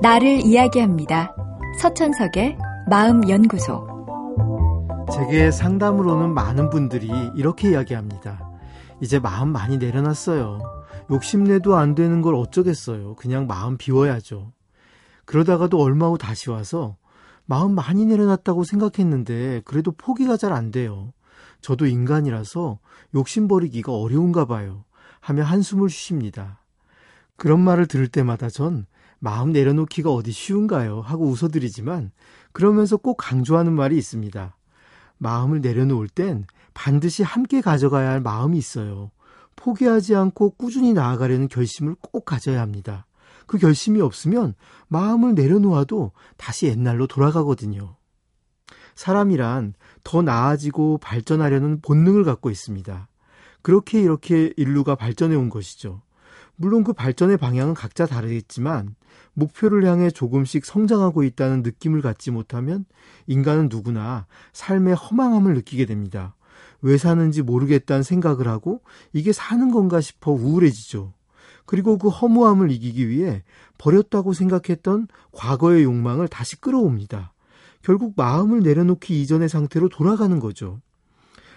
나를 이야기합니다. 서천석의 마음연구소. 제게 상담으로는 많은 분들이 이렇게 이야기합니다. 이제 마음 많이 내려놨어요. 욕심내도 안 되는 걸 어쩌겠어요. 그냥 마음 비워야죠. 그러다가도 얼마 후 다시 와서 마음 많이 내려놨다고 생각했는데 그래도 포기가 잘 안 돼요. 저도 인간이라서 욕심 버리기가 어려운가 봐요. 하며 한숨을 쉬십니다. 그런 말을 들을 때마다 전 마음 내려놓기가 어디 쉬운가요? 하고 웃어드리지만 그러면서 꼭 강조하는 말이 있습니다. 마음을 내려놓을 땐 반드시 함께 가져가야 할 마음이 있어요. 포기하지 않고 꾸준히 나아가려는 결심을 꼭 가져야 합니다. 그 결심이 없으면 마음을 내려놓아도 다시 옛날로 돌아가거든요. 사람이란 더 나아지고 발전하려는 본능을 갖고 있습니다. 그렇게 이렇게 인류가 발전해 온 것이죠. 물론 그 발전의 방향은 각자 다르겠지만 목표를 향해 조금씩 성장하고 있다는 느낌을 갖지 못하면 인간은 누구나 삶의 허망함을 느끼게 됩니다. 왜 사는지 모르겠다는 생각을 하고 이게 사는 건가 싶어 우울해지죠. 그리고 그 허무함을 이기기 위해 버렸다고 생각했던 과거의 욕망을 다시 끌어옵니다. 결국 마음을 내려놓기 이전의 상태로 돌아가는 거죠.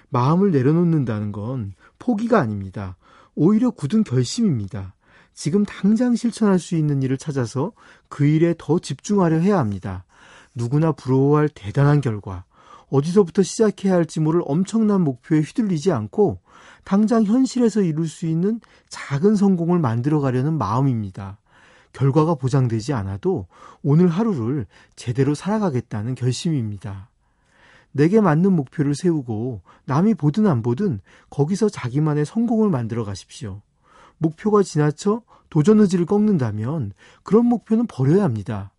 마음을 내려놓는다는 건 포기가 아닙니다. 오히려 굳은 결심입니다. 지금 당장 실천할 수 있는 일을 찾아서 그 일에 더 집중하려 해야 합니다. 누구나 부러워할 대단한 결과, 어디서부터 시작해야 할지 모를 엄청난 목표에 휘둘리지 않고 당장 현실에서 이룰 수 있는 작은 성공을 만들어 가려는 마음입니다. 결과가 보장되지 않아도 오늘 하루를 제대로 살아가겠다는 결심입니다. 내게 맞는 목표를 세우고 남이 보든 안 보든 거기서 자기만의 성공을 만들어 가십시오. 목표가 지나쳐 도전 의지를 꺾는다면 그런 목표는 버려야 합니다.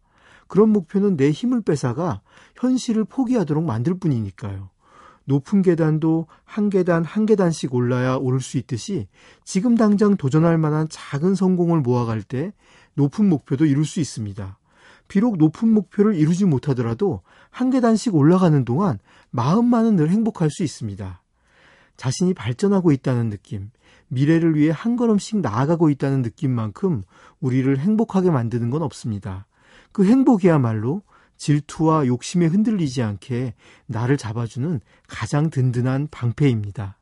그런 목표는 내 힘을 뺏어가 현실을 포기하도록 만들 뿐이니까요. 높은 계단도 한 계단 한 계단씩 올라야 오를 수 있듯이 지금 당장 도전할 만한 작은 성공을 모아갈 때 높은 목표도 이룰 수 있습니다. 비록 높은 목표를 이루지 못하더라도 한 계단씩 올라가는 동안 마음만은 늘 행복할 수 있습니다. 자신이 발전하고 있다는 느낌, 미래를 위해 한 걸음씩 나아가고 있다는 느낌만큼 우리를 행복하게 만드는 건 없습니다. 그 행복이야말로 질투와 욕심에 흔들리지 않게 나를 잡아주는 가장 든든한 방패입니다.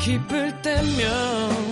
기쁠 때면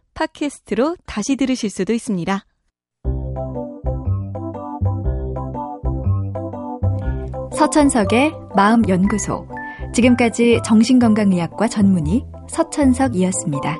팟캐스트로 다시 들으실 수도 있습니다. 서천석의 마음연구소. 지금까지 정신건강의학과 전문의 서천석이었습니다.